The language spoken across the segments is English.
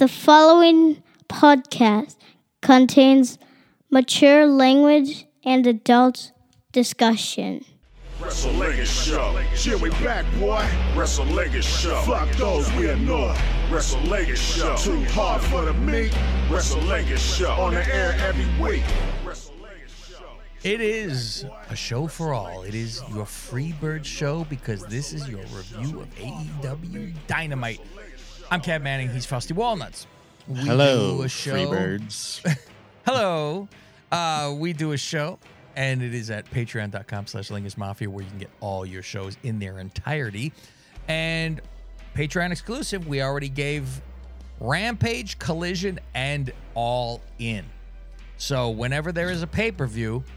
The following podcast contains mature language and adult discussion. Wrestlingus Show. Yeah, we back, boy. Wrestlingus Show. Fuck those we ignore. Wrestlingus Show. Too hard for the meat. Wrestlingus Show. On the air every week. Wrestlingus Show. It is a show for all. It is your Freebird show because this is your review of AEW Dynamite. I'm Cav Manning. He's Frosty Walnuts. We Hello, do a show. Freebirds. Hello. Uh, we do a show, and it is at patreon.com slash Lingus Mafia where you can get all your shows in their entirety. And Patreon exclusive, we already gave Rampage, Collision, and All In. So whenever there is a pay per view, S-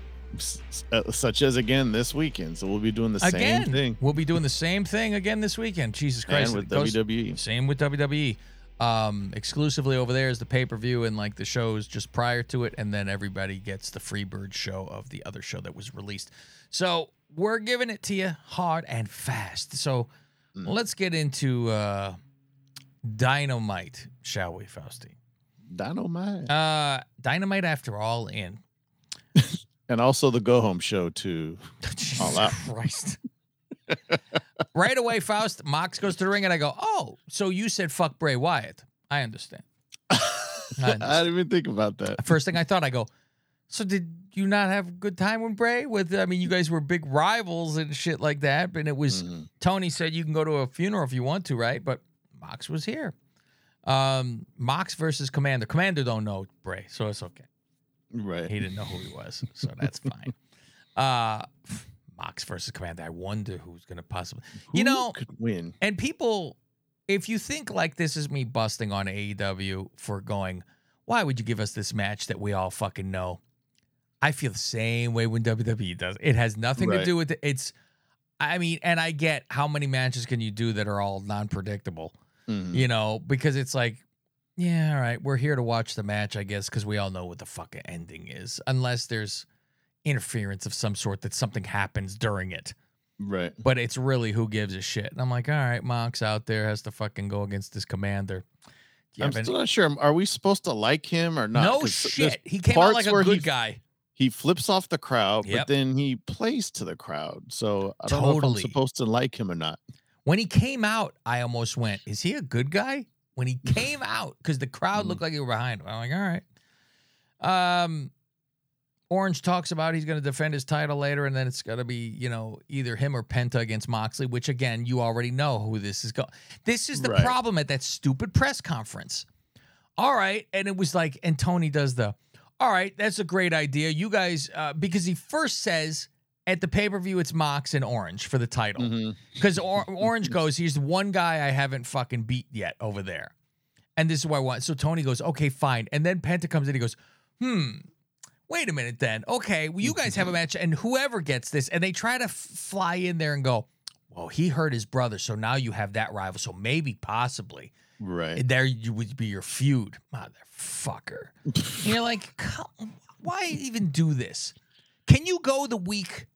uh, such as again this weekend. So we'll be doing the again, same thing. we'll be doing the same thing again this weekend. Jesus Christ. And with goes- WWE. Same with WWE. Um, exclusively over there is the pay per view and like the shows just prior to it, and then everybody gets the Freebird show of the other show that was released. So we're giving it to you hard and fast. So Mm. let's get into uh, Dynamite, shall we, Fausti? Dynamite. Uh, Dynamite after all in. And also the go home show too. Jesus out. Christ. right away, Faust, Mox goes to the ring, and I go, Oh, so you said fuck Bray Wyatt. I understand. I understand. didn't even think about that. First thing I thought, I go, So did you not have a good time with Bray? With I mean, you guys were big rivals and shit like that. And it was Mhm. Tony said you can go to a funeral if you want to, right? But Mox was here. Um, Mox versus Kommander. Kommander don't know Bray, so it's okay. Right. He didn't know who he was, so that's fine. Uh Mox versus Kommander. I wonder who's gonna possibly you know could win. and people if you think like this is me busting on AEW for going, why would you give us this match that we all fucking know? I feel the same way when WWE does. It has nothing to do with it. It's I mean, and I get how many matches can you do that are all non-predictable Mhm. you know, because it's like, yeah, all right, we're here to watch the match, I guess, because we all know what the fucking ending is, unless there's interference of some sort that something happens during it. Right. But it's really who gives a shit. And I'm like, all right, Mox out there has to fucking go against this commander. I'm still not sure. Um, are we supposed to like him or not? no shit. He came out like a good he- guy. He flips off the crowd, Yep. but then he plays to the crowd. So I don't know if Totally. I'm supposed to like him or not. When he came out, I almost went, is he a good guy? When he came out, because the crowd Mm. looked like he were behind him. I'm like, all right. Um, Orange talks about he's going to defend his title later, and then it's going to be, you know, either him or Penta against Moxley, which again, you already know who this is going. This is the Right. problem at that stupid press conference. All right. And it was like, and Tony does the, all right, that's a great idea. You guys, uh, because he first says at the pay per view, it's Mox and Orange for the title. Mhm. Because or- Orange goes, he's the one guy I haven't fucking beat yet over there. And this is what I want. So Tony goes, okay, fine. And then Penta comes in, he goes, hmm, wait a minute then. Okay, well, you guys have a match, and whoever gets this, and they try to f- fly in there and go, well, he hurt his brother, so now you have that rival. So maybe, possibly, Right. there you would be your feud. Motherfucker. You're like, why even do this? Can you go the week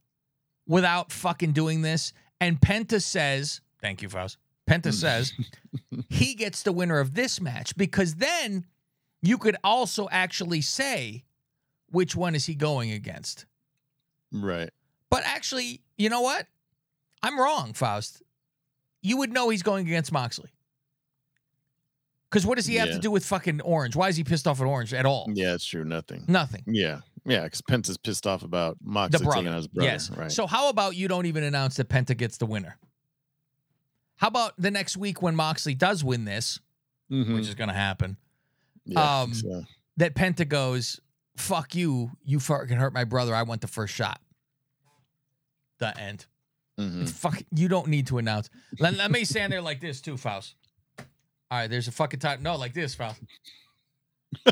without fucking doing this? And Penta says, thank you, Faust. Penta hmm. says he gets the winner of this match because then you could also actually say which one is he going against. Right. But actually, you know what? I'm wrong, Faust. You would know he's going against Moxley. Because what does he have to do with fucking Orange? Why is he pissed off at Orange at all? Yeah, it's true. Nothing. Nothing. Yeah. Yeah. Because Penta's pissed off about The Moxley brother. out his brother. Yes. Right. So how about you don't even announce that Penta gets the winner? How about the next week when Moxley does win this, Mhm. which is going to happen, Yeah, um, so. that Penta goes, "Fuck you! You fucking hurt my brother. I want the first shot." The end. Mhm. It's fuck. You don't need to announce. Let, let me stand there like this too, Faust. All right, there's a fucking time. No, like this, Faust.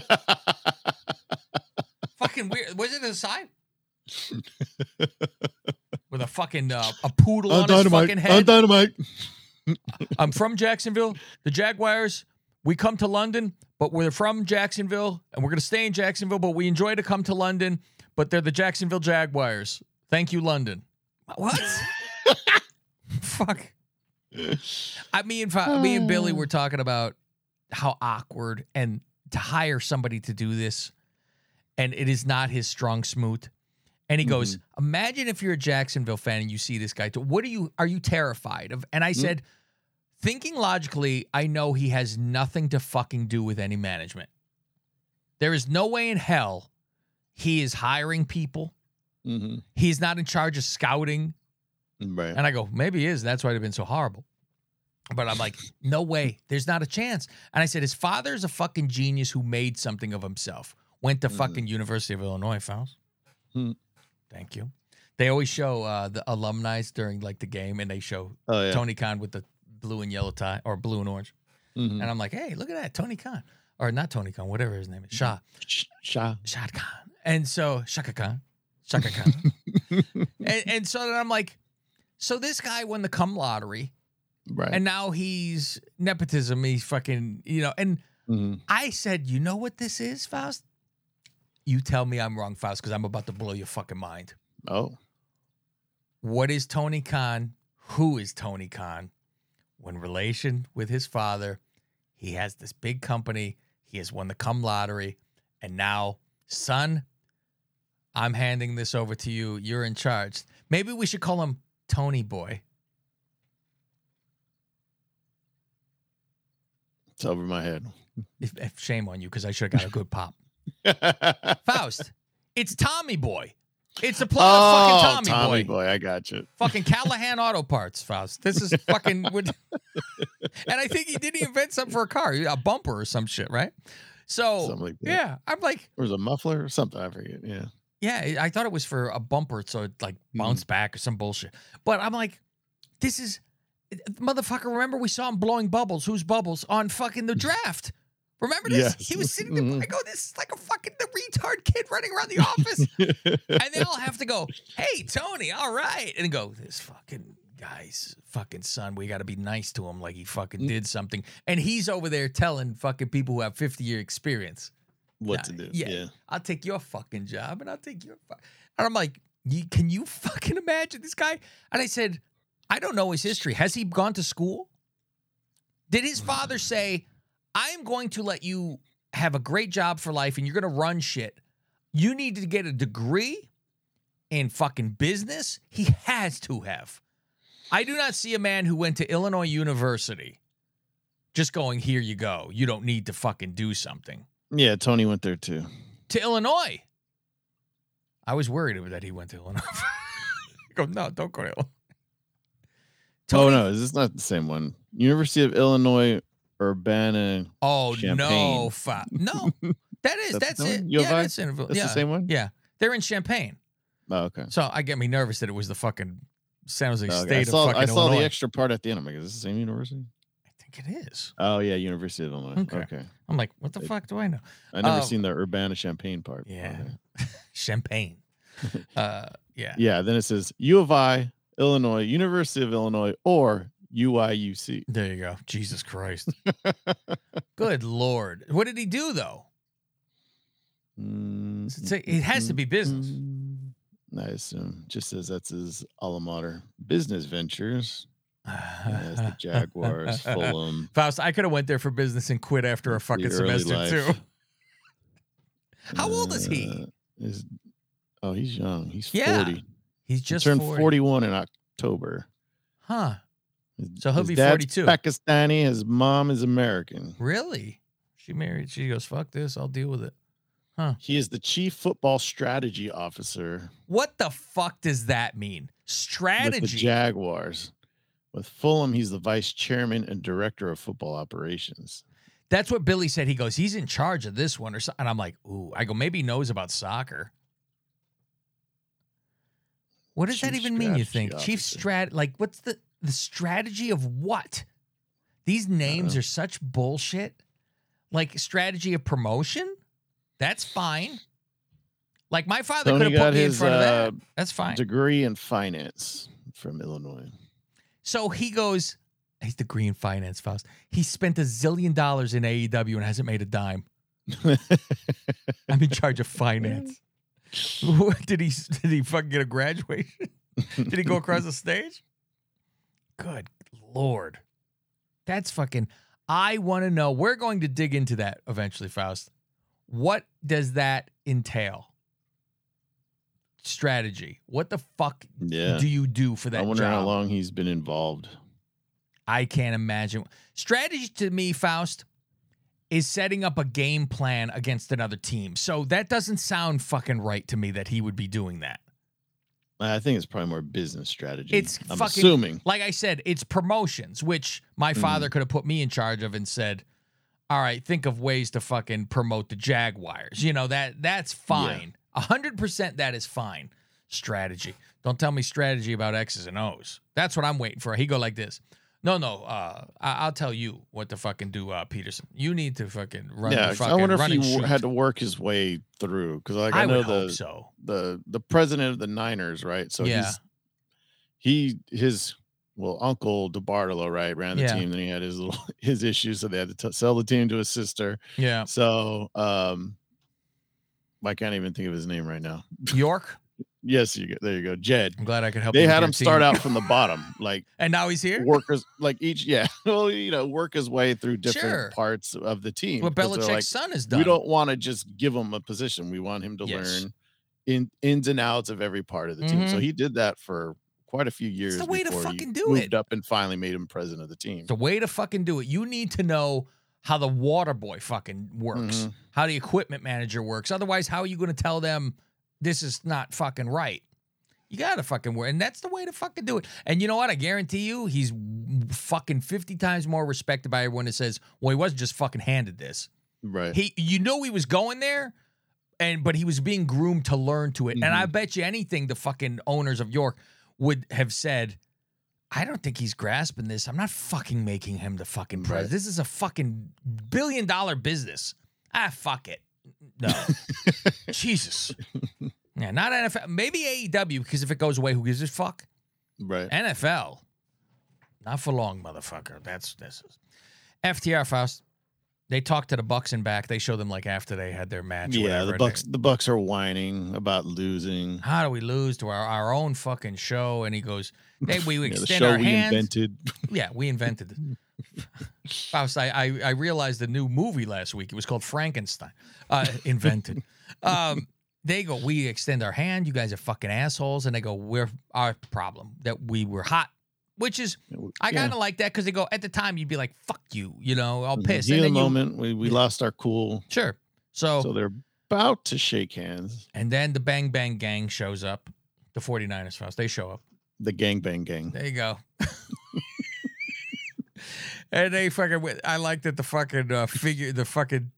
fucking weird. Was it a sign? With a fucking uh, a poodle on, his fucking head. I'm dynamite. I'm from Jacksonville. The Jaguars. We come to London, but we're from Jacksonville, and we're gonna stay in Jacksonville. But we enjoy to come to London. But they're the Jacksonville Jaguars. Thank you, London. What? Fuck. I me and Fa- me and Billy were talking about how awkward and to hire somebody to do this, and it is not his strong smoot. And he goes, "Imagine if you're a Jacksonville fan and you see this guy. What are you? Are you terrified of?" And I said, thinking logically, I know he has nothing to fucking do with any management. There is no way in hell he is hiring people. hmm He's not in charge of scouting. Right. And I go, maybe he is. That's why they've been so horrible. But I'm like, no way. There's not a chance. And I said, his father's a fucking genius who made something of himself. Went to Mhm. fucking University of Illinois, Faust. Hmm. Thank you. They always show uh, the alumni during like the game, and they show oh yeah. Tony Khan with the blue and yellow tie or blue and orange. Mhm. And I'm like, hey, look at that, Tony Khan, or not Tony Khan, whatever his name is, Shah, Sh- Shah. Shad Khan. And so Shaka Khan, Shaka Khan. and, and so then I'm like, so this guy won the cum lottery, Right. and now he's nepotism. He's fucking, you know. And Mhm. I said, you know what this is, Faust? You tell me I'm wrong, Faust, because I'm about to blow your fucking mind. Oh. What is Tony Khan? Who is Tony Khan? When relation with his father, he has this big company. He has won the cum lottery. And now, son, I'm handing this over to you. You're in charge. Maybe we should call him Tony Boy. It's over my head. Shame on you because I should have got a good pop. Faust, it's Tommy Boy. It's the plot oh, of fucking Tommy, Boy. I got you. Fucking Callahan Auto Parts, Faust. This is fucking. and I think he did he invent something for a car, a bumper or some shit, right? So Something like that. yeah, I'm like, Or was a muffler or something? I forget. Yeah. yeah, I thought it was for a bumper, so it like Hmm. bounced back or some bullshit. But I'm like, this is motherfucker. Remember we saw him blowing bubbles. Who's bubbles on fucking the draft? Remember this? Yes. He was sitting there. Mhm. I go, this is like a fucking the retard kid running around the office. and they all have to go, hey, Tony, all right. And go, this fucking guy's fucking son, we got to be nice to him like he fucking Mm. did something. And he's over there telling fucking people who have 50 year experience, what Nah, to do? yeah. Yeah. I'll take your fucking job and I'll take your. Fu-. And I'm like, you, can you fucking imagine this guy? And I said, I don't know his history. Has he gone to school? Did his father say, I'm going to let you have a great job for life and you're going to run shit? You need to get a degree in fucking business? He has to have. I do not see a man who went to Illinois University just going, here you go. You don't need to fucking do something Yeah. Tony went there too. to Illinois. I was worried that he went to Illinois. Go, no, don't go to Illinois. Oh Tony- no, is this not the same one? University of Illinois Urbana. Oh no, Champaign. fa- no, that is That's that's it. Yeah, that's, That's yeah, the same one. Yeah, they're in Champaign. Oh, okay. so I get me nervous that it was the fucking San Jose Okay, State I of saw, fucking I saw the extra part at the end. I'm like, is this the same university? I think it is. Oh yeah, University of Illinois. Okay. Okay. I'm like, what the It- fuck do I know? I never Um, seen the Urbana Champaign part. Yeah, Okay. Champagne. uh, yeah. Yeah. Then it says U of I, Illinois, University of Illinois, or UIUC. There you go. Jesus Christ. Good lord. What did he do though? Mm, it's- it has to be business. mm, I assume. Just says that's his alma mater. Business ventures. Has the Jaguars, Fulham. Faust, I could have went there for business and quit after a fucking semester life. too. How old is he? Uh, is oh, he's young. He's Yeah, 40. He's He just turned 40. 41 in October. Huh. So he'll his be dad's 42. Pakistani. His mom is American. Really? She married. She goes, fuck this. I'll deal with it. Huh. He is the chief football strategy officer What the fuck does that mean? with the Strategy. Jaguars. With Fulham, he's the vice chairman and director of football operations. That's what Billy said. He goes, he's in charge of this one or something. And I'm like, ooh, I go, maybe he knows about soccer. What does that even mean, you strategy think? Chief strat like what's the the strategy of what? These names are such bullshit. Like strategy of promotion? That's fine. Like my father could have put me in his front of that. uh, That's fine. degree in finance from Illinois. So he goes, he's degree in finance, Faust. He spent a zillion dollars in AEW and hasn't made a dime. I'm in charge of finance. Did he did he fucking get a graduation? Did he go across the stage? Good lord. That's fucking I want to know. We're going to dig into that eventually, Faust. What does that entail? Strategy. What the fuck Yeah. do you do for that I wonder job? how long he's been involved. I can't imagine. Strategy to me, Faust, is setting up a game plan against another team. So that doesn't sound fucking right to me that he would be doing that. I think it's probably more business strategy. It's I'm fucking- assuming. Like I said, it's promotions, which my Mhm. father could have put me in charge of and said, "All right, think of ways to fucking promote the Jaguars." You know that that's fine. A hundred percent, that is fine. Strategy. Don't tell me strategy about X's and O's. That's what I'm waiting for. He go like this. No, no. Uh, I- I'll tell you what to fucking do, uh, Peterson. You need to fucking run. yeah, fucking I wonder if he w- had to work his way through because, like, I, I know the so. the the president of the Niners, right? So Yeah. he's he his well uncle DeBartolo, right, ran the Yeah. team. Then he had his little his issues, so they had to t- sell the team to his sister. Yeah, So um, I can't even think of his name right now. York. Yes, you go, there you go, Jed. I'm glad I could help. They you had him start out from the bottom, like and now he's here. workers, like each yeah, well, you know, work his way through different Sure. parts of the team. What Belichick's like, son has done. we don't want to just give him a position. We want him to Yes. learn in ins and outs of every part of the team. So Mhm. he did that for quite a few years. the way to fucking do moved it. up and finally made him president of the team. the way to fucking do it. You need to know how the water boy fucking works, Mhm. how the equipment manager works. Otherwise, how are you going to tell them this is not fucking right? You gotta fucking work, and that's the way to fucking do it. And you know what? I guarantee you, he's fucking fifty times more respected by everyone that says, "Well, he wasn't just fucking handed this. Right. He, you know, he was going there." And but he was being groomed to learn to it. And I bet you anything the fucking owners of York would have said, I don't think he's grasping this. I'm not fucking making him the fucking Right. president. This is a fucking billion dollar business. Ah, fuck it. No. Jesus. Yeah, not NFL. Maybe AEW, because if it goes away, who gives a fuck? right. NFL. Not for long, motherfucker. That's this is FTR Faust. They talk to the Bucks and back. They show them like after they had their match. Yeah, the Bucks. The Bucks are whining about losing. how do we lose to our, our own fucking show? And he goes, "Hey, we Yeah, the extend show our we hands." invented. Yeah, we invented. Faust, I, I I realized the new movie last week. It was called Frankenstein. Uh, invented. Um, they go, we extend our hand. You guys are fucking assholes. And they go, we're our problem that we were hot, which is I kind of like that because they go at the time you'd be like, fuck you, you know, I'll piss. Heat And of then the you, moment, we, we lost our cool. sure. So, So they're about to shake hands. and then the Bang Bang Gang shows up. The 49ers Faust. They show up. The gang bang gang. There you go. and they fucking. I like that the fucking uh, figure, the fucking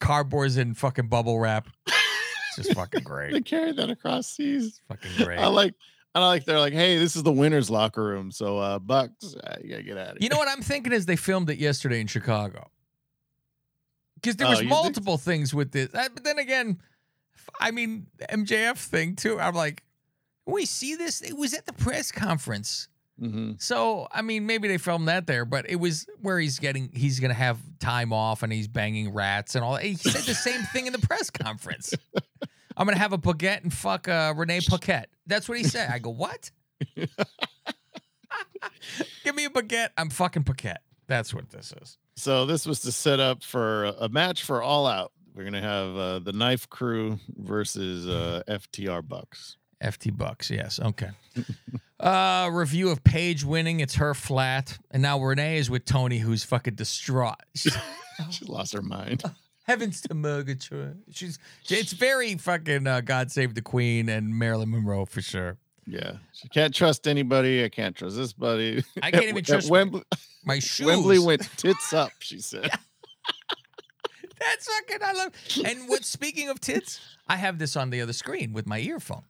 cardboard's in fucking bubble wrap. It's just fucking great. They carried that across seas. fucking great. I like. I like. They're like, hey, this is the winners' locker room. So uh, Bucks, uh, you gotta get out of here. You know what I'm thinking is they filmed it yesterday in Chicago. Because there Oh, was think- multiple things with this. Uh, But then again, I mean, the MJF thing too. I'm like, we see this. It was at the press conference. hmm So I mean, maybe they filmed that there, but it was where he's getting he's gonna have time off and he's banging rats and all. He said the same thing in the press conference. I'm gonna have a baguette and fuck uh, Renee Paquette. That's what he said. I go, what? Give me a baguette. I'm fucking Paquette. That's what this is. So this was to set up for a- match for All Out. We're gonna have uh, the Knife Crew versus uh, FTR Bucks. FT Bucks, yes. Okay. uh review of Paige winning. It's her flat. And now Renee is with Tony, who's fucking distraught. She lost her mind. Heavens to Murgatroyd. She's it's very fucking uh, God Save the Queen and Marilyn Monroe for sure. Yeah, she can't trust anybody. I can't trust this buddy. I can't even at trust my- Wembley. My shoes. Wembley went tits up. She said. That's fucking I love. And what speaking of tits, I have this on the other screen with my earphone.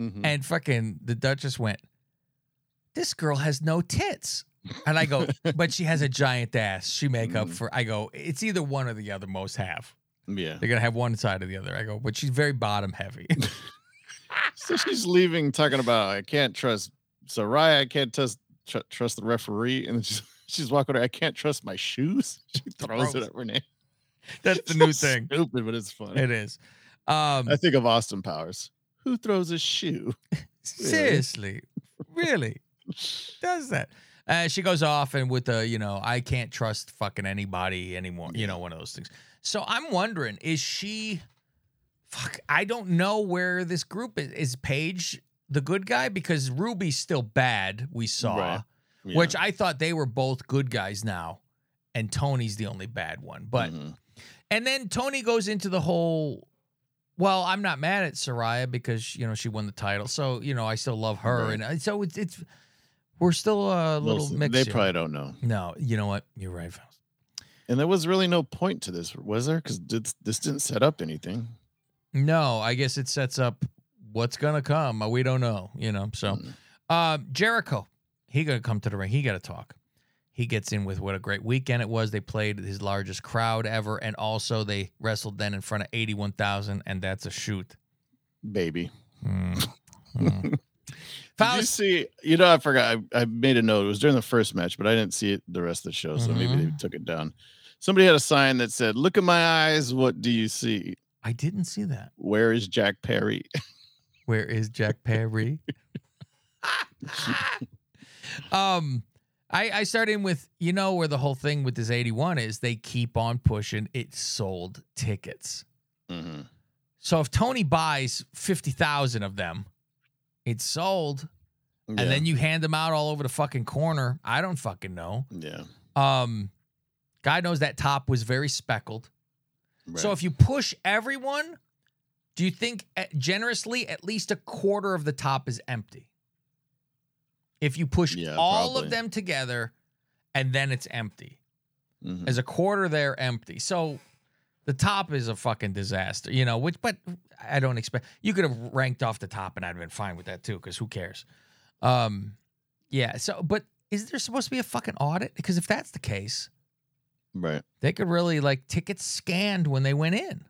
Mhm. And fucking the Duchess went, This girl has no tits. And I go, but she has a giant ass. She make up Mhm. for I go, it's either one or the other, most have. Yeah. They're gonna have one side or the other. I go, but she's very bottom heavy. So she's leaving, talking about I can't trust Soraya. I can't trust tr- trust the referee, and she's she's walking. Away, I can't trust my shoes. She throws Gross. it at Renee. That's the new thing. Stupid, but it's funny. It is. Um I think of Austin Powers. Who throws a shoe? Seriously, really does that? Uh, she goes off and with the, you know, I can't trust fucking anybody anymore. You know, one of those things. So I'm wondering, is she? Fuck, I don't know where this group is. Is Paige the good guy? Because Ruby's still bad. We saw, Right. Yeah. which I thought they were both good guys now, and Tony's the only bad one. But Mhm. and then Tony goes into the whole. Well, I'm not mad at Soraya because you know she won the title, so you know I still love her, Right. and uh, so it's it's we're still a little Most- mixed. they here. probably don't know. no, you know what? You're right, Faust. And there was really no point to this, was there? Because this, this didn't set up anything. No, I guess it sets up what's gonna come. uh, We don't know, you know. So, Mm. um, Jericho, he gonna come to the ring. He got to talk. He gets in with what a great weekend it was. They played his largest crowd ever, and also they wrestled then in front of eighty-one thousand, and that's a shoot. Baby. Mm. Mm. Did you see? You know, I forgot. I, I made a note. It was during the first match, but I didn't see it the rest of the show, so maybe Mm-hmm. they took it down. Somebody had a sign that said, "Look at my eyes. What do you see? I didn't see that. Where is Jack Perry?" Where is Jack Perry? um, I I start in with you know where the whole thing with this 81 is they keep on pushing it sold tickets. hmm So if Tony buys 50,000 of them, it's sold and then you hand them out all over the fucking corner. I don't fucking know. yeah, Um God knows that top was very speckled. So if you push everyone, do you think uh, generously at least a quarter of the top is empty? If you push Yeah, all probably. of them together and then it's empty. Mhm. As a quarter there empty. So the top is a fucking disaster, you know, which but I don't expect you could have ranked off the top and I'd have been fine with that too, because who cares? Um yeah, so but is there supposed to be a fucking audit? Because if that's the case, right. they could really like tickets scanned when they went in.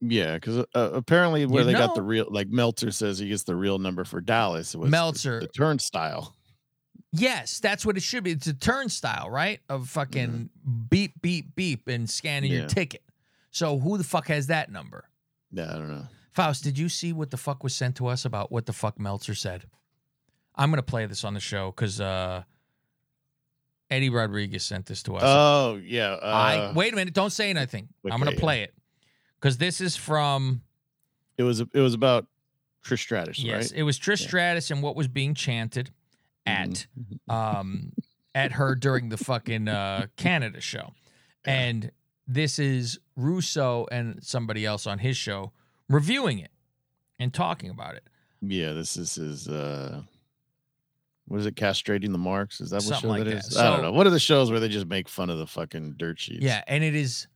Yeah, because uh, apparently where You they got the real, like Meltzer says he gets the real number for Dallas. It was the- Meltzer. the, turnstile. Yes, that's what it should be. It's a turnstile, right? Of fucking beep, beep, beep and scanning your ticket. So who the fuck has that number? Yeah, I don't know. Faust, did you see what the fuck was sent to us about what the fuck Meltzer said? I'm gonna play this on the show because uh, Eddie Rodriguez sent this to us. Oh yeah. Uh, I wait a minute, don't say anything. I'm gonna okay, yeah. play it because this is from It was it was about Trish Stratus, yes, right? it was Trish Yeah. Stratus and what was being chanted at um at her during the fucking uh Canada show. And this is Russo and somebody else on his show reviewing it and talking about it. Yeah, this is his. uh What is it? Castrating the marks? Is that what Something show like that that. is? I don't know. What are the shows where they just make fun of the fucking dirt sheets? Yeah, and it is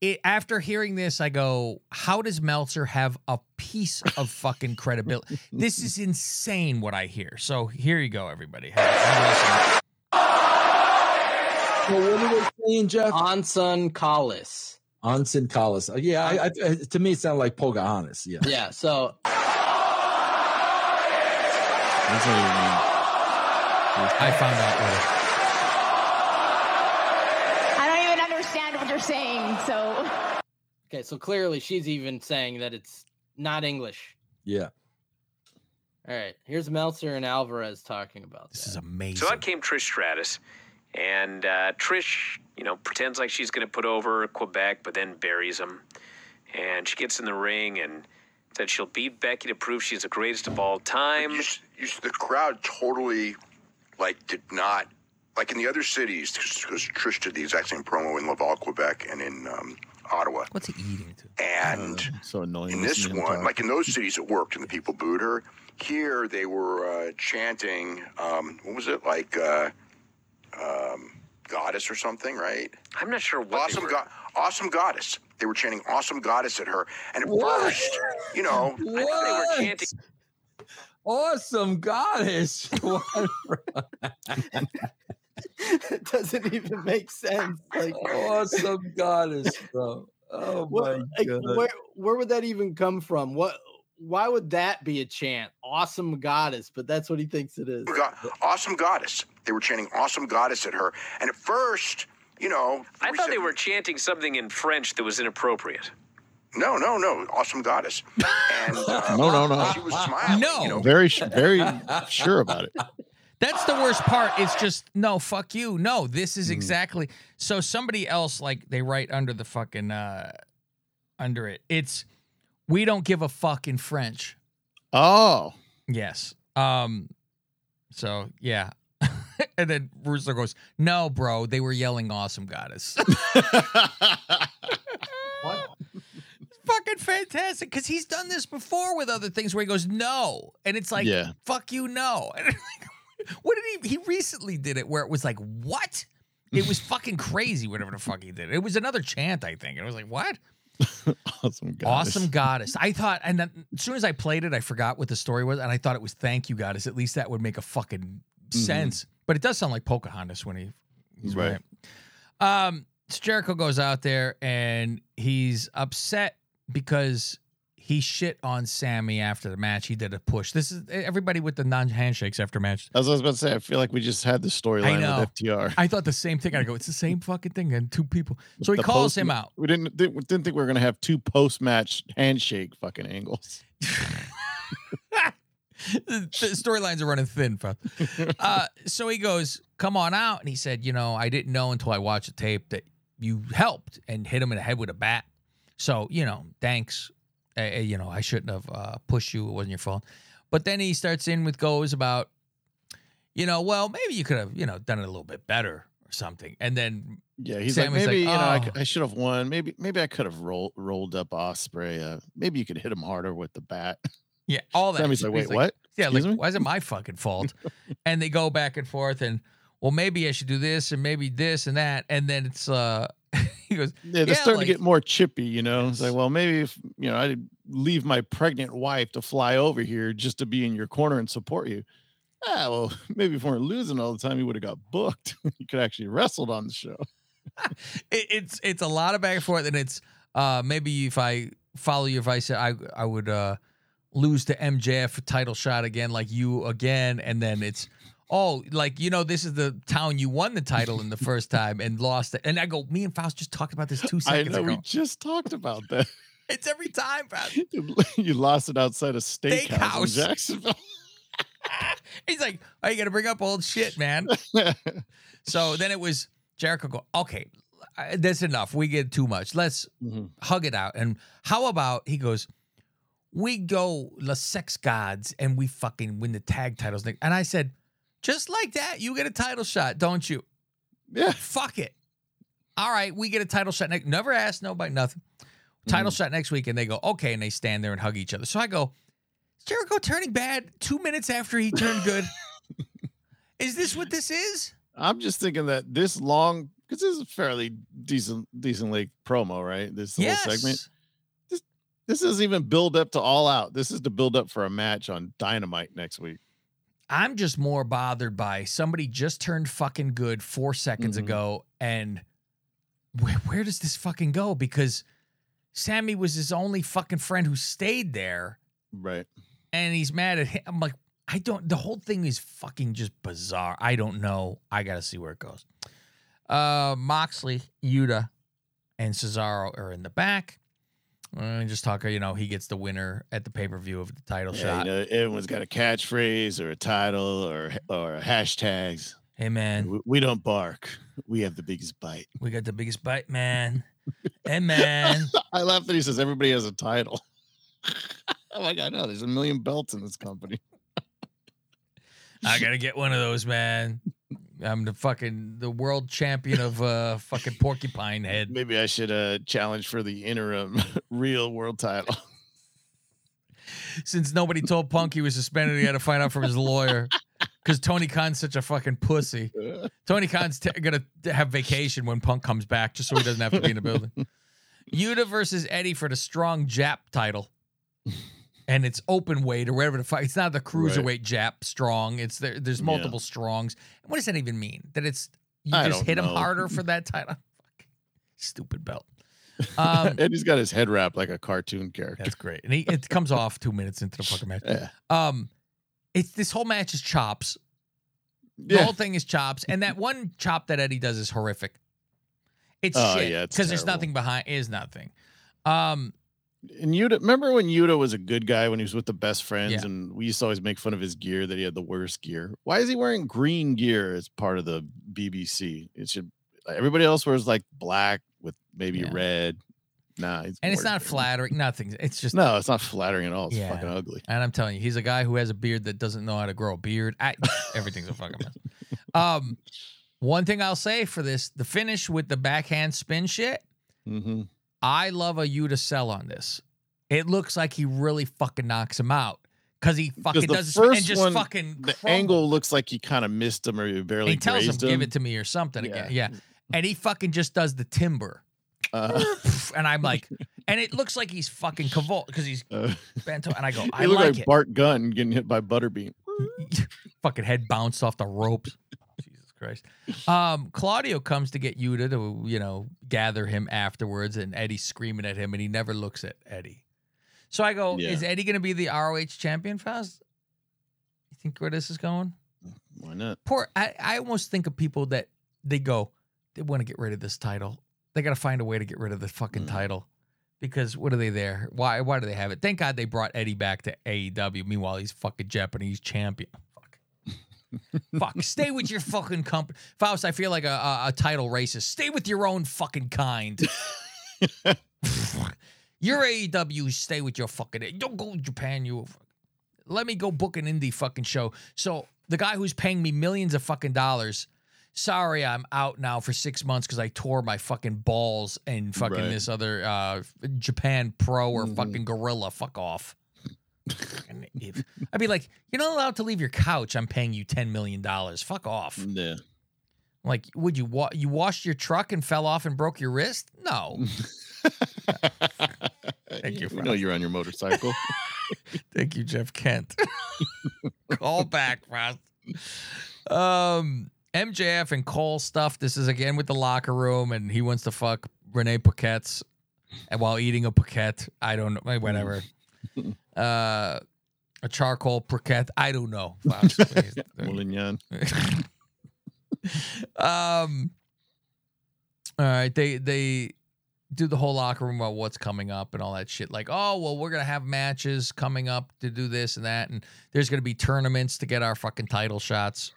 it after hearing this, I go, how does Meltzer have a piece of fucking credibility? this is insane what I hear. So here you go, everybody. Have- have a listen. Well, what are they saying, Jeff? Anson Collis. Anson Collis. Uh, yeah, I, I, to me, it sounded like Pocahontas. Yeah. Yeah, so That's what you mean. I found out later. I don't even understand what you're saying. So okay, so clearly she's even saying that it's not English. Yeah. All right, here's Meltzer and Alvarez talking about This that. is amazing. So out came Trish Stratus, and uh, Trish, you know, pretends like she's going to put over Quebec, but then buries him. And she gets in the ring and said she'll beat Becky to prove she's the greatest of all time. You, you, the crowd totally like did not like in the other cities because Trish did the exact same promo in Laval, Quebec, and in um, Ottawa. What's he eating to? And Uh, so annoying. in this listening to him one, talk. like in those cities, it worked, and the people booed her. Here, they were uh, chanting. Um, what was it like? Uh, um, goddess or something, right? I'm not sure what Awesome, were- go- awesome goddess. They were chanting "awesome goddess" at her, and at What? first, you know, I thought they were chanting. Awesome goddess. What? it doesn't even make sense. Like, awesome goddess, bro. Oh what, my like, god. where where would that even come from? What? Why would that be a chant? Awesome goddess, but that's what he thinks it is. go- awesome goddess. They were chanting "awesome goddess" at her, and at first, you know, I we thought they were chanting something in French that was inappropriate. No, no, no, awesome goddess. And uh, No, no, no. She was smiling. No. you know, very, very sure about it. That's the worst part. It's just no, fuck you. No, this is exactly so somebody else like they write under the fucking uh under it. It's we don't give a fuck in French. Oh, Yes. Um so yeah. and then Russo goes, No, bro, they were yelling awesome goddess. What? fucking fantastic because he's done this before with other things where he goes no and it's like Yeah. fuck you no and like, what did he he recently did it where it was like what it was fucking crazy whatever the fuck he did it was another chant i think and it was like what awesome goddess. awesome goddess i thought and then as soon as i played it i forgot what the story was and i thought it was thank you goddess at least that would make a fucking sense but it does sound like pocahontas when he he's right, Right. um so jericho goes out there and he's upset because he shit on Sammy after the match. He did a push. This is everybody with the non handshakes after match. As I was about to say, I feel like we just had the storyline know. with FTR. I thought the same thing. I go, it's the same fucking thing, and two people. So he The calls post- him out. We didn't didn't, didn't think we were gonna have two post match handshake fucking angles. the the storylines are running thin, bro. Uh, so he goes, "Come on out," and he said, "You know, I didn't know until I watched the tape that you helped and hit him in the head with a bat. So you know, thanks. Uh, you know, I shouldn't have uh, pushed you. It wasn't your fault." But then he starts in with goes about, you know, well, maybe you could have, you know, done it a little bit better or something. And then Yeah, he's Sammy's like like, maybe you know I, "Oh." c- I should have won. Maybe maybe I could have rolled rolled up Ospreay. Uh, maybe you could hit him harder with the bat. yeah, all that. Sammy's like, wait, what? Yeah, Excuse like, me? why is it my fucking fault? and they go back and forth, and well, maybe I should do this, and maybe this and that, and then it's uh, he goes, Yeah, they're Yeah, starting like- to get more chippy. You know, it's like, well, maybe if you know I leave my pregnant wife to fly over here just to be in your corner and support you. Ah, well, maybe if we weren't losing all the time, you would have got booked. you could actually wrestled on the show. it, it's it's a lot of back and forth, and it's uh maybe if I follow your advice, I I would uh lose to MJF title shot again, like you again, and then it's. Oh, like you know, this is the town you won the title in the first time and lost it. And I go, me and Faust just talked about this two I seconds ago. we just talked about that. It's every time, Faust. you lost it outside a steakhouse, Steakhouse. in Jacksonville. He's like, "Oh, you to bring up old shit, man." So then it was Jericho go, okay, that's enough. We get too much. Let's Mhm. hug it out. And how about he goes, we go the sex gods and we fucking win the tag titles. And I said, just like that, you get a title shot, don't you? yeah, Fuck it. All right, we get a title shot next. Never asked nobody nothing. Title mm. shot next week, and they go okay, and they stand there and hug each other. So I go, is Jericho turning bad two minutes after he turned good? is this what this is? I'm just thinking that this long because this is a fairly decent, decently promo, right? This whole segment. This doesn't even build up to all out. This is to build up for a match on Dynamite next week. I'm just more bothered by somebody just turned fucking good four seconds Mhm. ago, and where, where does this fucking go? Because Sammy was his only fucking friend who stayed there, Right. and he's mad at him. I'm like, I don't. The whole thing is fucking just bizarre. I don't know. I gotta see where it goes. Uh, Moxley, Yuta, and Cesaro are in the back. And just talk. You know, he gets the winner at the pay per view of the title Yeah, shot. you know, everyone's got a catchphrase or a title or or hashtags. hey man, We, we don't bark. We have the biggest bite. We got the biggest bite, man. hey, man. I laugh that he says everybody has a title. I'm like, I know there's a million belts in this company. I gotta get one of those, man. I'm the fucking the world champion of uh fucking porcupine head. Maybe I should uh challenge for the interim real world title. Since nobody told Punk he was suspended, he had to find out from his lawyer. Because Tony Khan's such a fucking pussy. Tony Khan's t- gonna have vacation when Punk comes back, just so he doesn't have to be in the building. Yuta versus Eddie for the strong Jap title, and it's open weight or whatever the fuck. It's not the cruiserweight Jap strong. It's there. There's Yeah. multiple strongs. What does that even mean? That it's you I just hit him harder for that title. Fuck. Stupid belt. Um, and he's got his head wrapped like a cartoon character. that's great, and he, it comes off two minutes into the fucking match. Yeah. Um, it's this whole match is chops. The Yeah. whole thing is chops, and that one chop that Eddie does is horrific. It's Oh, shit yeah, because there's nothing behind. Is nothing. Um, And Yuta, remember when Yuta was a good guy when he was with the best friends, Yeah. and we used to always make fun of his gear that he had the worst gear. Why is he wearing green gear as part of the BBC? It should. Everybody else wears like black with maybe Yeah. red. Nah, he's And it's not flattering. Nothing. It's just No, it's not flattering at all. It's Yeah. fucking ugly. And I'm telling you, he's a guy who has a beard that doesn't know how to grow a beard. I, everything's a fucking mess. Um, one thing I'll say for this, the finish with the backhand spin shit, hmm I love a you to sell on this. It looks like he really fucking knocks him out because he fucking does this and just one, fucking The angle looks like he kind of missed him or he barely He tells him, him. "Give it to me" or something again. Yeah. Yeah, and he fucking just does the timber, Uh, and I'm like, and it looks like he's fucking convulsed because he's uh, bent. And I go, I like like it. Bart Gunn getting hit by Butterbean. fucking head bounced off the ropes. Christ. Um, Claudio comes to get Yuta to, you know, gather him afterwards, and Eddie's screaming at him, and he never looks at Eddie. So I go, Yeah. is Eddie going to be the ROH champion, fast? You think where this is going? Why not? Poor, I, I almost think of people that they go, they want to get rid of this title. They got to find a way to get rid of the fucking Mm. title. Because what are they there? Why why do they have it? Thank God they brought Eddie back to AEW. Meanwhile, he's fucking Japanese champion. Fuck. Stay with your fucking company. Faust, I feel like a, a, a title racist. Stay with your own fucking kind. You're AEW. Stay with your fucking. Don't go to Japan. You. Let me go book an indie fucking show. So the guy who's paying me millions of fucking dollars. Sorry, I'm out now for six months because I tore my fucking balls in fucking Right. this other uh, Japan Pro or Mhm. fucking Guerrilla. Fuck off. If- I'd be like, you're not allowed to leave your couch. I'm paying you ten million dollars. Fuck off. Yeah. Like, would you wa- you washed your truck and fell off and broke your wrist? No. Thank you, We know you're on your motorcycle. Thank you, Jeff Kent. Call back, Ross. Um, MJF and Cole stuff. This is again with the locker room, and he wants to fuck Renee Paquette's and while eating a Paquette. I don't know, whatever. Uh, a charcoal Paquette. I don't know. Moulignan. um. All right, they they do the whole locker room about what's coming up and all that shit. Like, oh well, we're gonna have matches coming up to do this and that, and there's gonna be tournaments to get our fucking title shots.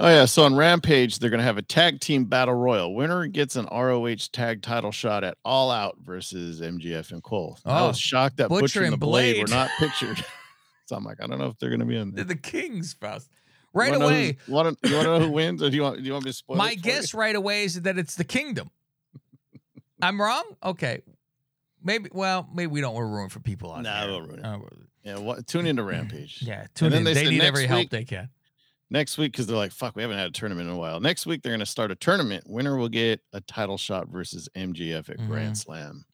Oh yeah, so on Rampage they're gonna have a tag team battle royal. Winner gets an ROH tag title shot at All Out versus MJF and Cole. I Oh, was shocked that Butcher Butcher, and and the Blade, Blade. were not pictured. so I'm like, I don't know if they're gonna be in They're there. the Kings, Faust. Right Wanna away, you want to know who wins, or do you want do you want me to spoil? my guess right away is that it's the Kingdom. I'm wrong. Okay, maybe. Well, maybe we don't want to ruin for people on Nah, here. we'll ruin it. Uh, you? Yeah, what, tune into Rampage. yeah, tune then in. they They, need every help they can. Next week, because they're like, fuck, we haven't had a tournament in a while. Next week they're gonna start a tournament. Winner will get a title shot versus MJF at Mhm. Grand Slam.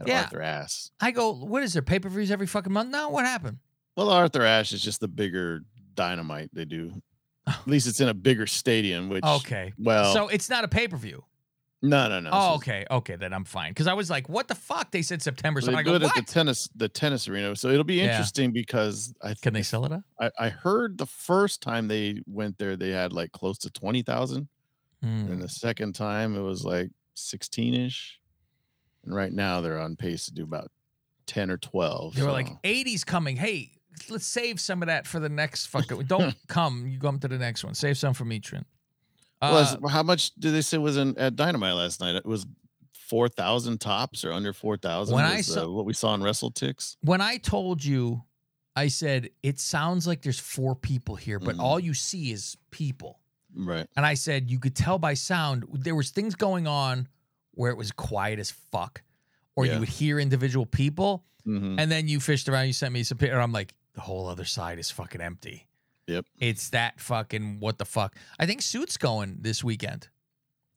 At Yeah. Arthur Ashe. I go. What is there? Pay per views every fucking month now? What happened? Well, Arthur Ashe is just the bigger dynamite they do. At least it's in a bigger stadium, which Okay. well so it's not a pay per view. No no no. Oh, okay, okay, then I'm fine. Because I was like, "What the fuck?" They said September, so they I do go, it at the tennis the tennis arena. So it'll be Yeah. interesting because I Can they sell it up? I, I heard the first time they went there they had like close to twenty thousand. Hmm. And the second time it was like 16 ish. And right now they're on pace to do about 10 or 12. They were like, so- 80s coming. Hey, let's save some of that for the next fucking. Don't come. You come to the next one. Save some for Mitrin. Well, Uh, how much did they say was in at Dynamite last night? It was 4,000 tops or under 4,000. When I saw- uh, what we saw in WrestleTix. when I told you, I said it sounds like there's four people here, but Mhm. all you see is people. Right. And I said you could tell by sound there was things going on where it was quiet as fuck, or Yeah. you would hear individual people, Mhm. and then you fished around. You sent me some and I'm like, the whole other side is fucking empty. Yep. It's that fucking what the fuck. I think Suit's going this weekend.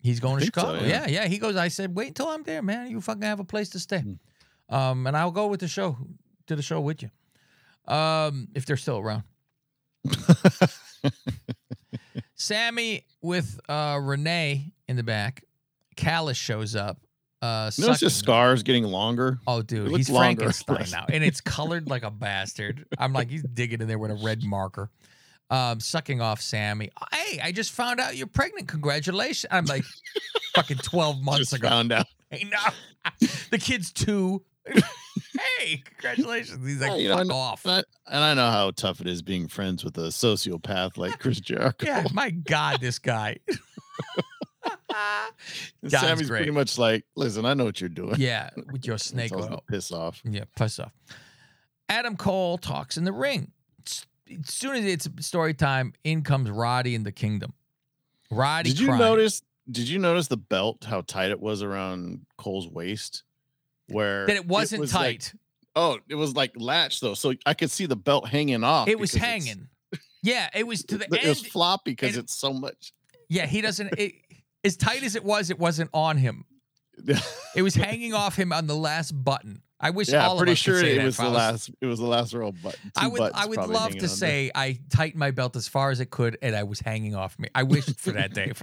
He's going to think so, Chicago. yeah. yeah. yeah, He goes. I said, wait until I'm there, man. You fucking have a place to stay. Hmm. Um, and I'll go with the show to the show with you. Um, if they're still around. Sammy with uh Renee in the back. Callis shows up. Uh, know, it's just scars getting longer. Oh, dude, he's longer. Frankenstein now, and it's colored like a bastard. I'm like, he's digging in there with a red marker, um, sucking off Sammy. Hey, I just found out you're pregnant. Congratulations! I'm like, fucking twelve months Just ago. found out. Hey, no, the kid's two. hey, congratulations. He's like, Yeah, you know, off. and I, and I know how tough it is being friends with a sociopath like Chris Jericho. Yeah, my God, this guy. Sammy's great. pretty much like, listen, I know what you're doing. yeah, with your snake oil. Piss off. Yeah, piss off. Adam Cole talks in the ring. As soon as it's story time, in comes Roddy in the kingdom. Roddy Did you crying. notice? Did you notice the belt? How tight it was around Cole's waist? Where that it wasn't was like- tight? oh, it was like latched though, so I could see the belt hanging off. it was hanging. Yeah, it was to the end. It was floppy because it's so much. Yeah, he doesn't. It, as tight as it was, it wasn't on him. It was hanging off him on the last button. I wish yeah, all I'm pretty of us could sure say it was the was- last. It was the last roll, button. I would I would love to on there. say I tightened my belt as far as it could and I was hanging off me. I wished for that day.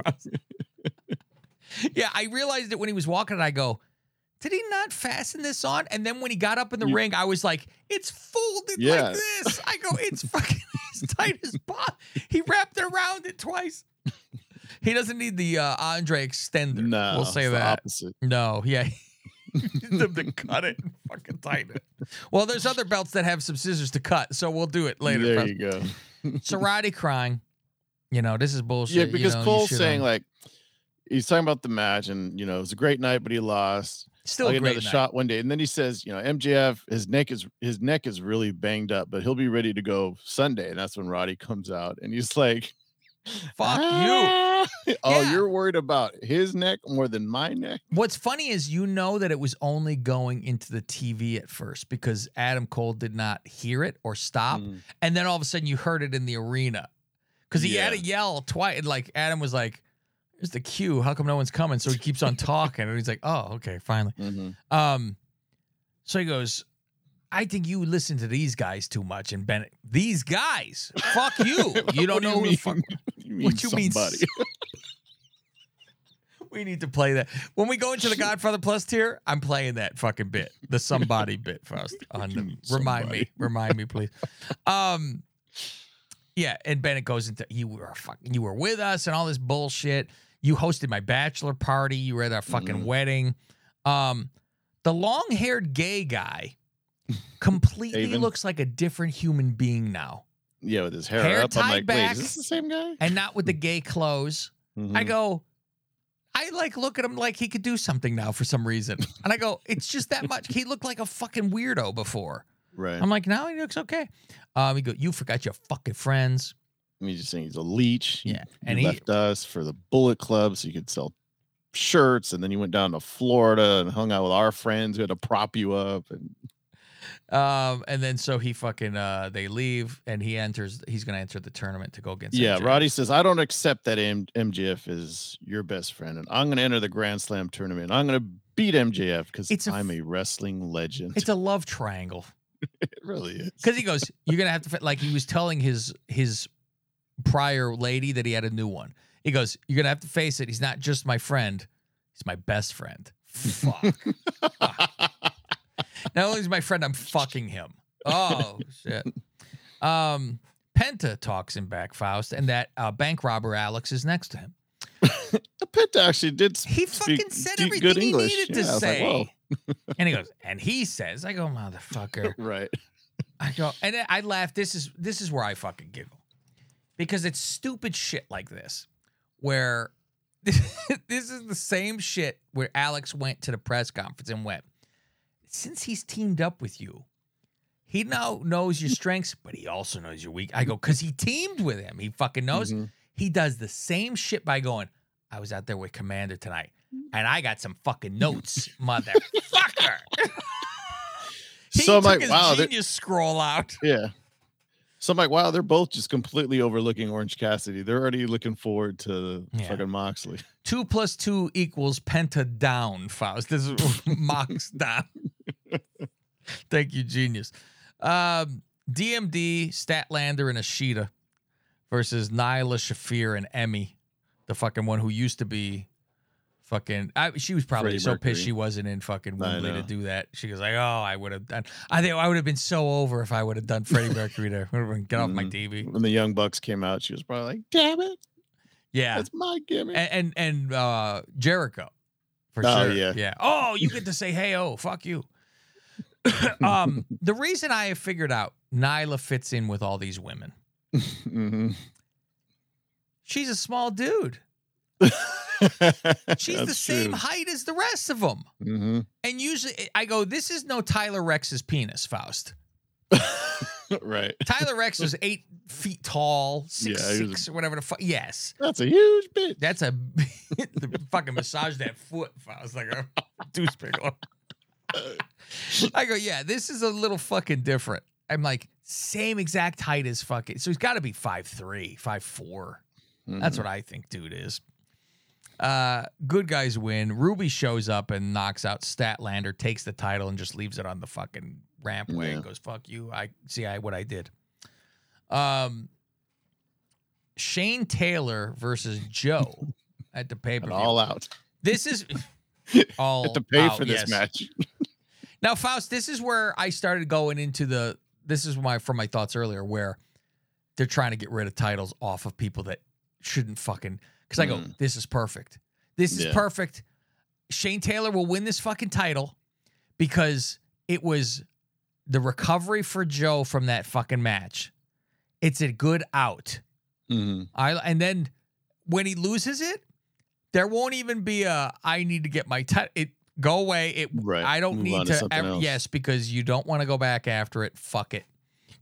Yeah, I realized it when he was walking and I go, did he not fasten this on? And then when he got up in the You- ring, I was like, it's folded Yeah. like this. I go, it's fucking as tight as pot. He wrapped it around it twice. He doesn't need the uh, Andre extender. No, we'll say that. opposite. No, yeah. He them to cut it and fucking tighten it. Well, there's other belts that have some scissors to cut, so we'll do it later. There Frost. you go. So Roddy crying, you know, this is bullshit. Yeah, you because know, Cole's saying like he's talking about the match, and you know it was a great night, but he lost. still I'll get another night. shot one day, and then he says, you know, MJF, his neck is his neck is really banged up, but he'll be ready to go Sunday, and that's when Roddy comes out, and he's like, Fuck you. "Ah." oh, Yeah. you're worried about his neck more than my neck. What's funny is you know that it was only going into the TV at first because Adam Cole did not hear it or stop, Mm. and then all of a sudden you heard it in the arena because he had to Yeah. yell twice. Like Adam was like, There's the cue. How come no one's coming?" So he keeps on talking, and he's like, "Oh, okay, finally." Mhm. Um, so he goes, I think you listen to these guys too much. And Bennett, these guys, fuck you. You don't do know who the fuck. You What you mean? somebody? We need to play that. When we go into the Godfather Plus tier, I'm playing that fucking bit, the somebody bit first. On the, remind me, remind me, please. Um, yeah, and Bennett goes into you were fucking you were with us and all this bullshit. You hosted my bachelor party. You were at our fucking Mhm. wedding. Um, the long haired gay guy completely looks like a different human being now, yeah, with his hair, Hair up. I'm tied like, back. wait, is this the same guy? and not with the gay clothes. I Mhm. go, I like look at him like he could do something now for some reason. And I go, it's just that much. He looked like a fucking weirdo before. right. I'm like, now he looks okay. Um, he go, you forgot your fucking friends. I mean, just saying he's a leech. Yeah, and and he he- left us for the Bullet Club so you could sell shirts, and then you went down to Florida and hung out with our friends who had to prop you up. And Um, and then so he fucking uh they leave and he enters he's gonna enter the tournament to go against yeah, MJF. Roddy says, "I don't accept that M- MJF is your best friend, and I'm going to enter the Grand Slam tournament. I'm going to beat MJF because I'm a wrestling legend. It's a love triangle. it really is. Because he goes, You're gonna have to fi-" like he was telling his his prior lady that he had a new one. He goes, You're gonna have to face it, he's not just my friend, he's my best friend. Fuck. Not only is he my friend, I'm fucking him. Oh shit. Um, Penta talks him back, Faust, and that uh, bank robber Alex is next to him. Penta actually did. He speak fucking said everything good he English. needed Yeah, to was like, say. And he goes, and he says, I go, motherfucker. right. I go, and I laugh. This is this is where I fucking giggle because it's stupid shit like this, where this is the same shit where Alex went to the press conference and went, since he's teamed up with you, he now knows your strengths, but he also knows your weak. I go, because he teamed with him. He fucking knows. Mhm. He does the same shit by going, I was out there with Kommander tonight, and I got some fucking notes, motherfucker. he So took like, his wow, genius scroll out. Yeah. So I'm like, wow, they're both just completely overlooking Orange Cassidy. They're already looking forward to Yeah. fucking Moxley. Two plus two equals penta down, Faust. This is Mox down. Thank you, genius. Um, DMD, Statlander, and Ashita versus Nyla, Shafir, and Emi, the fucking one who used to be fucking. I, she was probably Freddie so pissed she wasn't in fucking Wembley to do that. She was like, "Oh, I would have done. I think I would have been so over if I would have done Freddie Mercury been, Get off my Mhm. TV." When the Young Bucks came out, she was probably like, damn it, Yeah, that's my gimmick. and and, and uh, Jericho for Oh, sure. yeah. yeah. Oh, you get to say hey oh fuck you. um, the reason I have figured out Nyla fits in with all these women. mm-hmm. She's a small dude. She's the same height as the rest of them. hmm And usually I go, this is no Tyler Rex's penis, Faust. right. Tyler Rex was eight feet tall, six Yeah, was a- or whatever the fuck. Yes. That's a huge bitch. That's a fucking massage that foot. Faust like a deuce pickle. I go, yeah, this is a little fucking different. I'm like, same exact height as fucking. So he's got to be 5'3, 5'4. That's Mhm. what I think dude is. Uh, good guys win. Ruby shows up and knocks out Statlander, takes the title, and just leaves it on the fucking rampway and goes, "Fuck you! I see I what I did." Um, Shane Taylor versus Joe at the pay per all out. This is all Have to pay out, for this yes. match. Now, Faust, this is where I started going into the. This is my from my thoughts earlier, where they're trying to get rid of titles off of people that shouldn't fucking. Because I go, Mm. this is perfect. This is Yeah. perfect. Shane Taylor will win this fucking title because it was the recovery for Joe from that fucking match. It's a good out. hmm I and then when he loses it, there won't even be a I need to get my title. It go away. It Right. I don't Move need to to. ever, yes, because you don't want to go back after it. Fuck it.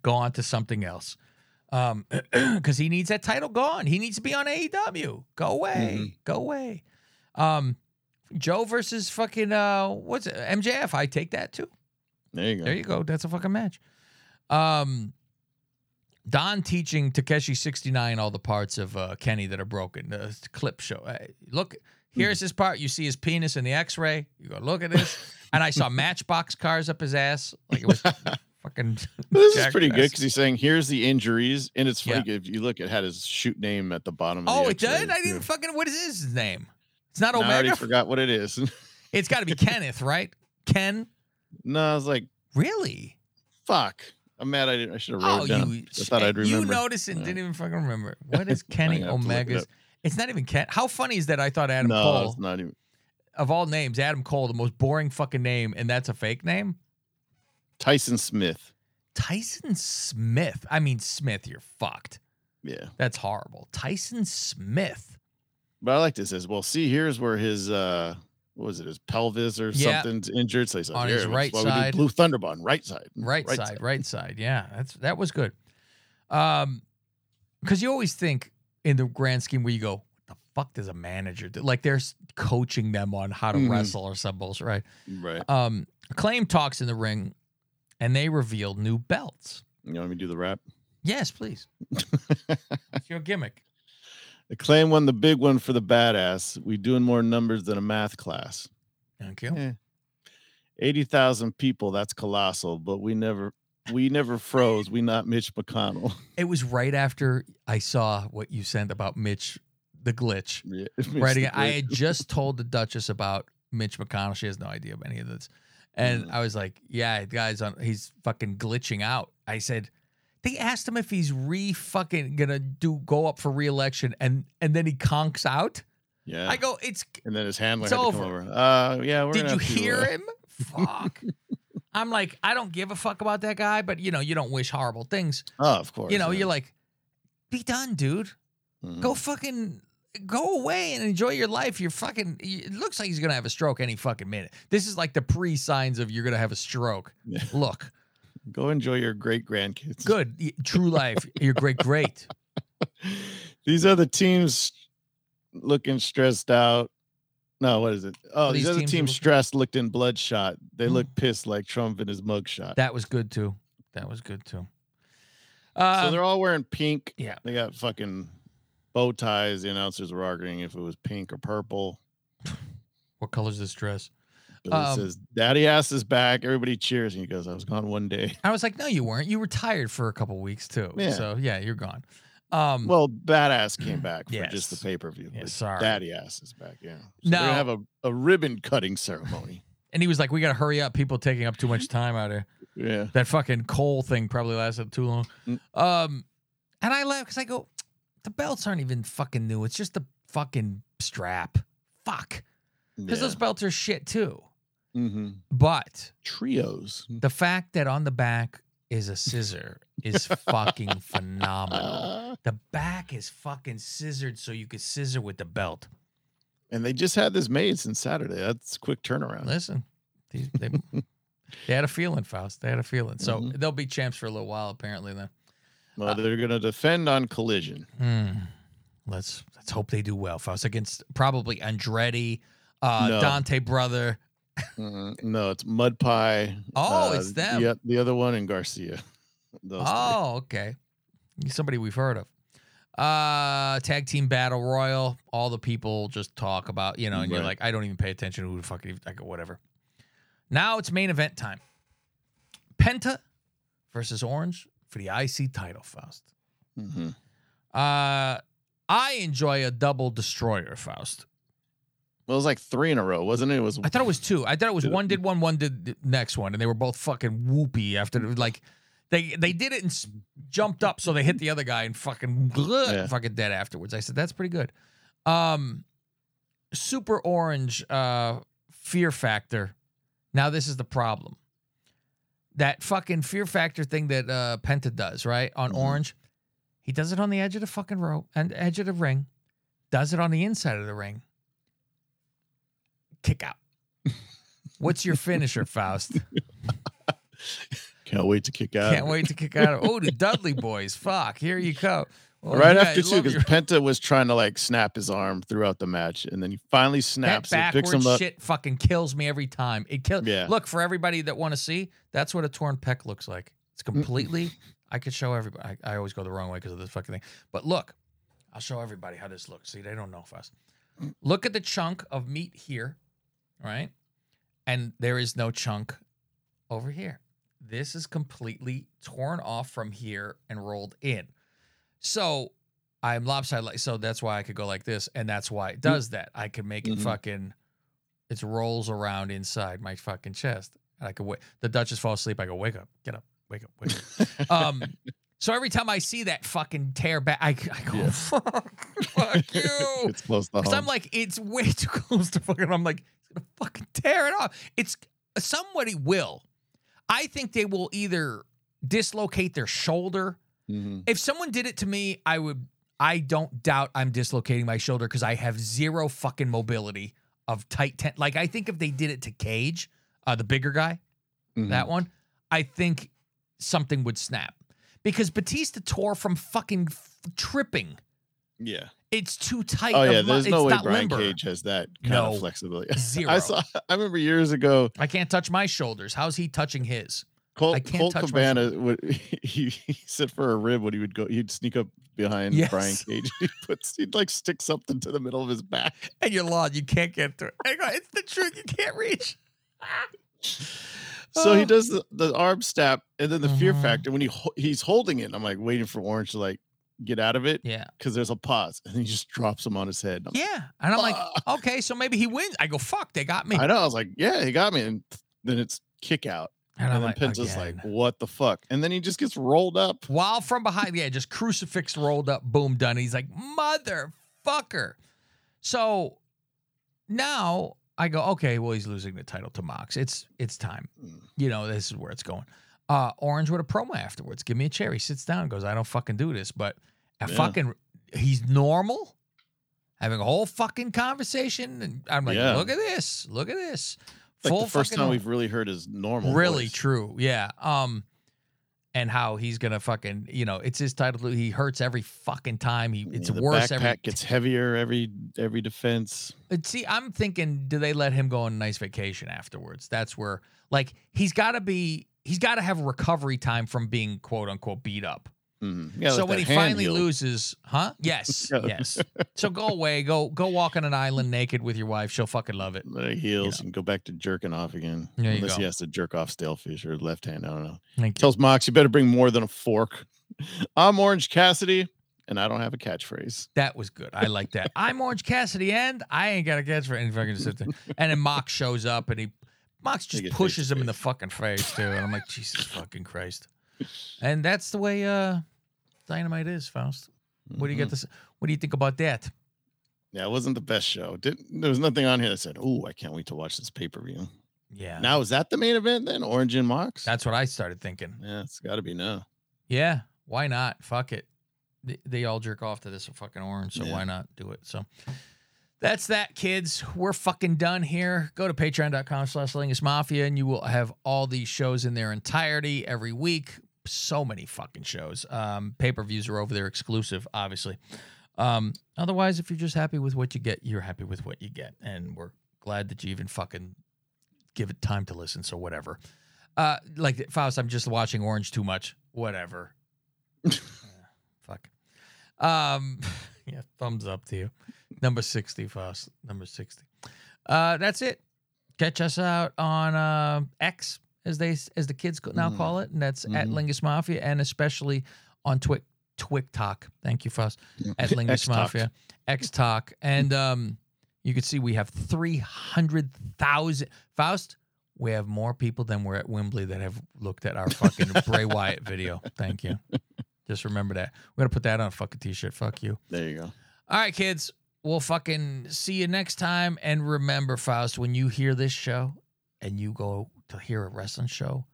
Go on to something else. Um, because he needs that title gone. He needs to be on AEW. Go away. Mhm. Go away. Um, Joe versus fucking uh, what's it? MJF. I take that too. There you go. There you go. That's a fucking match. Um, Don teaching Takeshi 69 all the parts of uh, Kenny that are broken. The clip show. Hey, look, here's his part. You see his penis in the x ray. You go, look at this. and I saw matchbox cars up his ass. Like it was fucking. This is pretty good because he's saying here's the injuries, and it's funny if you look, it had his shoot name at the bottom. Of Oh, the it did? I didn't fucking. What is his name? It's not And I already forgot what it is. It's got to be Kenneth, right? Ken? no, I was like, Really? fuck. I'm mad. I didn't. I should have wrote Oh, it down. you. I thought I'd remember. You noticed and Yeah. didn't even fucking remember. What is Kenny look it Omega's? It's not even Ken. How funny is that? I thought Adam no, Cole, it's not even. of all names, Adam Cole, the most boring fucking name, and that's a fake name. Tyson Smith. Tyson Smith. I mean, Smith, you're fucked. Yeah, That's horrible. Tyson Smith. but I like this as well. See, here's where his uh, what was it? His pelvis or Yeah. something's injured. So he's like, On his right why we do side. Blue Thunder Bomb, right side, Right, side, right side. Yeah, that's that was good. Um, because you always think in the grand scheme where you go, what the fuck does a manager do? Like they're coaching them on how to Mhm. wrestle or some bullshit, right? Right. Um, Acclaim talks in the ring, and they revealed new belts. You want me to do the rap? Yes, please. It's your gimmick. Acclaim won the big one for the badass. We doing more numbers than a math class. Thank you. Eh. Eighty thousand people. That's colossal. But we never, we never froze. We not Mitch McConnell. It was right after I saw what you sent about Mitch, the glitch. Yeah, right Mitch again. I had just told the Duchess about Mitch McConnell. She has no idea of any of this. And Mm. I was like, yeah, the guy's on he's fucking glitching out. I said, they asked him if he's re fucking gonna do go up for re-election and and then he conks out. Yeah. I go, it's and then his handler It's had to over. come over. Uh, yeah. We're did you to, hear uh, him? Fuck. I'm like, I don't give a fuck about that guy, but you know, you don't wish horrible things. Oh, of course. you know, yeah. you're like, be done, dude. Mhm. Go fucking go away and enjoy your life. You're fucking. It looks like he's gonna have a stroke any fucking minute. This is like the pre signs of you're gonna have a stroke. Yeah. Look, Go enjoy your great grandkids. good, true life. You're great, great. These other teams looking stressed out. No, what is it? Oh, These these, other teams teams looking- stressed looked in bloodshot. They look pissed like Trump in his mugshot. That was good too. That was good too. so Um, they're all wearing pink. yeah. They got fucking bow ties. The announcers were arguing if it was pink or purple. what color is this dress? But Um, it says, Daddy ass is back. Everybody cheers. And he goes, I was gone one day. I was like, no, you weren't. You retired for a couple weeks too. Yeah. So yeah, you're gone. Um, Well, Badass came back for just the pay per view. Yeah, sorry. Daddy ass is back. Yeah. So No. They're going to have a, a ribbon cutting ceremony. and he was like, we got to hurry up. People taking up too much time out here. yeah. That fucking Cole thing probably lasted too long. Mm. Um, and I laugh because I go, the belts aren't even fucking new. It's just the fucking strap. Fuck. Because Yeah. those belts are shit too. Mm-hmm. But Trios. the fact that on the back is a scissor is fucking phenomenal. The back is fucking scissored so you could scissor with the belt. And they just had this made since Saturday. That's a quick turnaround. Listen, they, they, they had a feeling, Faust. They had a feeling. So Mhm. they'll be champs for a little while, apparently. Then Well, they're gonna defend on collision. Hmm. let's let's hope they do well, Faust, against probably Andretti, uh, No. Dante brother. No, it's Mud Pie. Oh, uh, it's them. The, the other one and Garcia. Those three. Oh, okay. Somebody we've heard of. Uh tag team battle royal. All the people just talk about, you know, and you're Right. like, I don't even pay attention to who the fuck go, whatever. Now it's main event time. Penta versus Orange for the IC title, Faust. Mhm. Uh I enjoy a double destroyer, Faust. Well, it was like three in a row, wasn't it? It was I thought it was two. I thought it was one did one, one did the next one, and they were both fucking whoopy after like they they did it and s- jumped up, so they hit the other guy and fucking Yeah. fucking dead afterwards. I said that's pretty good. Um, Super Orange, uh, Fear Factor. Now this is the problem. That fucking Fear Factor thing that uh, Penta does right on Mhm. Orange. He does it on the edge of the fucking row and edge of the ring. Does it on the inside of the ring. Kick out. What's your finisher, Faust? can't wait to kick out. Can't wait to kick out. Oh, the Dudley boys. Fuck, here you go. Well, right after guys two, because your- Penta was trying to like snap his arm throughout the match, and then he finally that snaps it, picks him up. shit fucking kills me every time. It kills. Yeah. Look for everybody that want to see. That's what a torn pec looks like. It's completely. I could show everybody. I, I always go the wrong way because of this fucking thing. But look, I'll show everybody how this looks. See, they don't know fast. Look at the chunk of meat here, right? And there is no chunk over here. This is completely torn off from here and rolled in. So I'm lopsided, like so. That's why I could go like this, and that's why it does that. I can make it Mhm. fucking. It rolls around inside my fucking chest. And I could wait. The Duchess falls asleep. I go, wake up, get up, wake up, wake up. um, so every time I see that fucking tear back, I, I go, Yeah. fuck, fuck you. it's close to Because home. I'm like, it's way too close to fucking. I'm like, it's gonna fucking tear it off. It's somebody will. I think they will either dislocate their shoulder. Mhm. If someone did it to me, I would. I don't doubt I'm dislocating my shoulder because I have zero fucking mobility of tight tent. Like I think if they did it to Cage, uh, the bigger guy, Mhm. that one, I think something would snap because Batista tore from fucking f- tripping. yeah. It's too tight. Oh yeah, there's it's no way Brian limber. Cage has that kind No. of flexibility. Zero. I saw. I remember years ago, I can't touch my shoulders. How's he touching his? Colt, Colt Cabana would he, he said for a rib when he would go, he'd sneak up behind Yes. Brian Cage. He puts he'd like stick something to the middle of his back. And you're lawn. You can't get through it. Go, It's the truth. You can't reach. So he Oh. does the, the arm snap, and then the fear Mhm. factor when he he's holding it. I'm like waiting for Orange to like get out of it Yeah. because there's a pause, and he just drops him on his head. I'm Yeah. And I'm like, okay, so maybe he wins. I go, fuck, they got me. I know. I was like, yeah, he got me, and then it's kick out, And and, I'm then like, Penta's again. like, what the fuck, and then he just gets rolled up. While from behind, yeah, just crucifix rolled up, boom, done. He's like, motherfucker. So now I go, okay, well, he's losing the title to Mox. It's it's time. Mm. You know, this is where it's going. Uh, Orange with a promo afterwards. Give me a chair. He sits down and goes, I don't fucking do this. But a Yeah. fucking he's normal, having a whole fucking conversation. And I'm like, Yeah. look at this. Look at this. Like the first time normal we've really heard his normal. really voice. true yeah um and how he's gonna fucking you know it's his title he hurts every fucking time he it's Yeah, worse backpack every gets heavier every every defense. See i'm thinking do they let him go on a nice vacation afterwards that's where like he's got to be he's got to have recovery time from being quote unquote beat up Mhm. Yeah, so let when he finally heal. loses huh yes yes so go away go go walk on an island naked with your wife she'll fucking love it Let it heals and go back to jerking off again. There you Unless go. he has to jerk off stalefish or left hand. I don't know. Thank you. Tells Mox, you better bring more than a fork. I'm Orange Cassidy, and I don't have a catchphrase. That was good. I like that. I'm Orange Cassidy, and I ain't got a catch for any fucking sit there. And then Mox shows up, and he Mox just get pushes face him in the fucking face too. And I'm like, Jesus fucking Christ. And that's the way uh Dynamite is, Faust. What do you Mhm. got to? s- What do you think about that? Yeah, it wasn't the best show. Didn't there was nothing on here that said, "Oh, I can't wait to watch this pay per view." Yeah. Now is that the main event then? Orange and Mox? That's what I started thinking. yeah, it's got to be now. Yeah, why not? Fuck it. They, they all jerk off to this fucking orange, so Yeah. why not do it? So that's that, kids. We're fucking done here. Go to patreon.com slash Lingus Mafia and you will have all these shows in their entirety every week. So many fucking shows. Um, pay-per-views are over there exclusive, obviously. Um, otherwise, if you're just happy with what you get, you're happy with what you get. And we're glad that you even fucking give it time to listen. So whatever. Uh, like Faust, I'm just watching Orange too much. Whatever. Yeah, fuck. Um, yeah, thumbs up to you. Number sixty, Faust. Number sixty. Uh, that's it. Catch us out on uh, X, as they as the kids now Mhm. call it, and that's at Mhm. Lingus Mafia, and especially on Twic Twic Talk. Thank you, Faust. At Lingus X-Talk. Mafia, X Talk, and um, you can see we have three hundred thousand. Faust, we have more people than we're at Wembley that have looked at our fucking Bray Wyatt video. Thank you. Just remember that. We're gonna put that on a fucking t-shirt. Fuck you. There you go. All right, kids. We'll fucking see you next time. And remember, Faust, when you hear this show and you go to hear a wrestling show,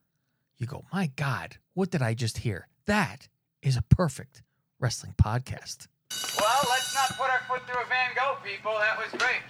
you go, My God, what did I just hear? That is a perfect wrestling podcast. Well, let's not put our foot through a Van Gogh, people. That was great.